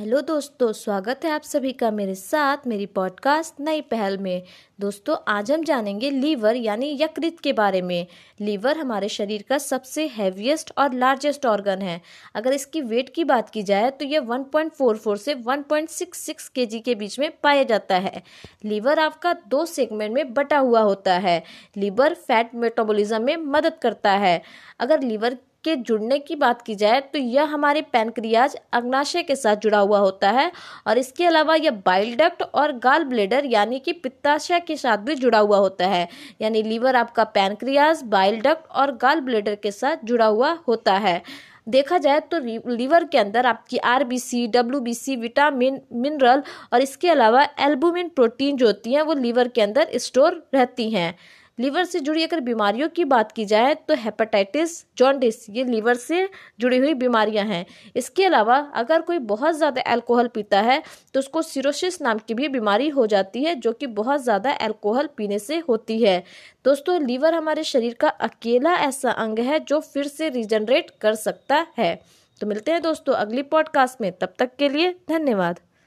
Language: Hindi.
हेलो दोस्तों, स्वागत है आप सभी का मेरे साथ मेरी पॉडकास्ट नई पहल में। दोस्तों, आज हम जानेंगे लीवर यानी यकृत के बारे में। लीवर हमारे शरीर का सबसे हैवीएस्ट और लार्जेस्ट ऑर्गन है। अगर इसकी वेट की बात की जाए तो ये 1.44 से 1.66 केजी के बीच में पाया जाता है। लीवर आपका दो सेगमेंट में बटा हुआ होता है। लीवर फैट मेटाबॉलिज्म में मदद करता है। अगर लीवर के जुड़ने की बात की जाए तो यह हमारे पैनक्रियाज अग्नाशय के साथ जुड़ा हुआ होता है और इसके अलावा यह बाइल डक्ट और गाल ब्लेडर यानी कि पित्ताशय के साथ भी जुड़ा हुआ होता है। यानी लीवर आपका पैनक्रियाज, बाइल डक्ट और गाल ब्लेडर के साथ जुड़ा हुआ होता है। देखा जाए तो लीवर के अंदर आपकी R B C, W B C, vitamin, mineral और इसके अलावा एल्बुमिन प्रोटीन जो होती हैं, वो लीवर के अंदर स्टोर रहती हैं। लीवर से जुड़ी अगर बीमारियों की बात की जाए तो हेपेटाइटिस जॉन्डिस ये लीवर से जुड़ी हुई बीमारियाँ हैं। इसके अलावा अगर कोई बहुत ज़्यादा अल्कोहल पीता है तो उसको सिरोसिस नाम की भी बीमारी हो जाती है, जो कि बहुत ज़्यादा अल्कोहल पीने से होती है। दोस्तों, लीवर हमारे शरीर का अकेला ऐसा अंग है, जो फिर से रिजनरेट कर सकता है। तो मिलते हैं दोस्तों अगली पॉडकास्ट में, तब तक के लिए धन्यवाद।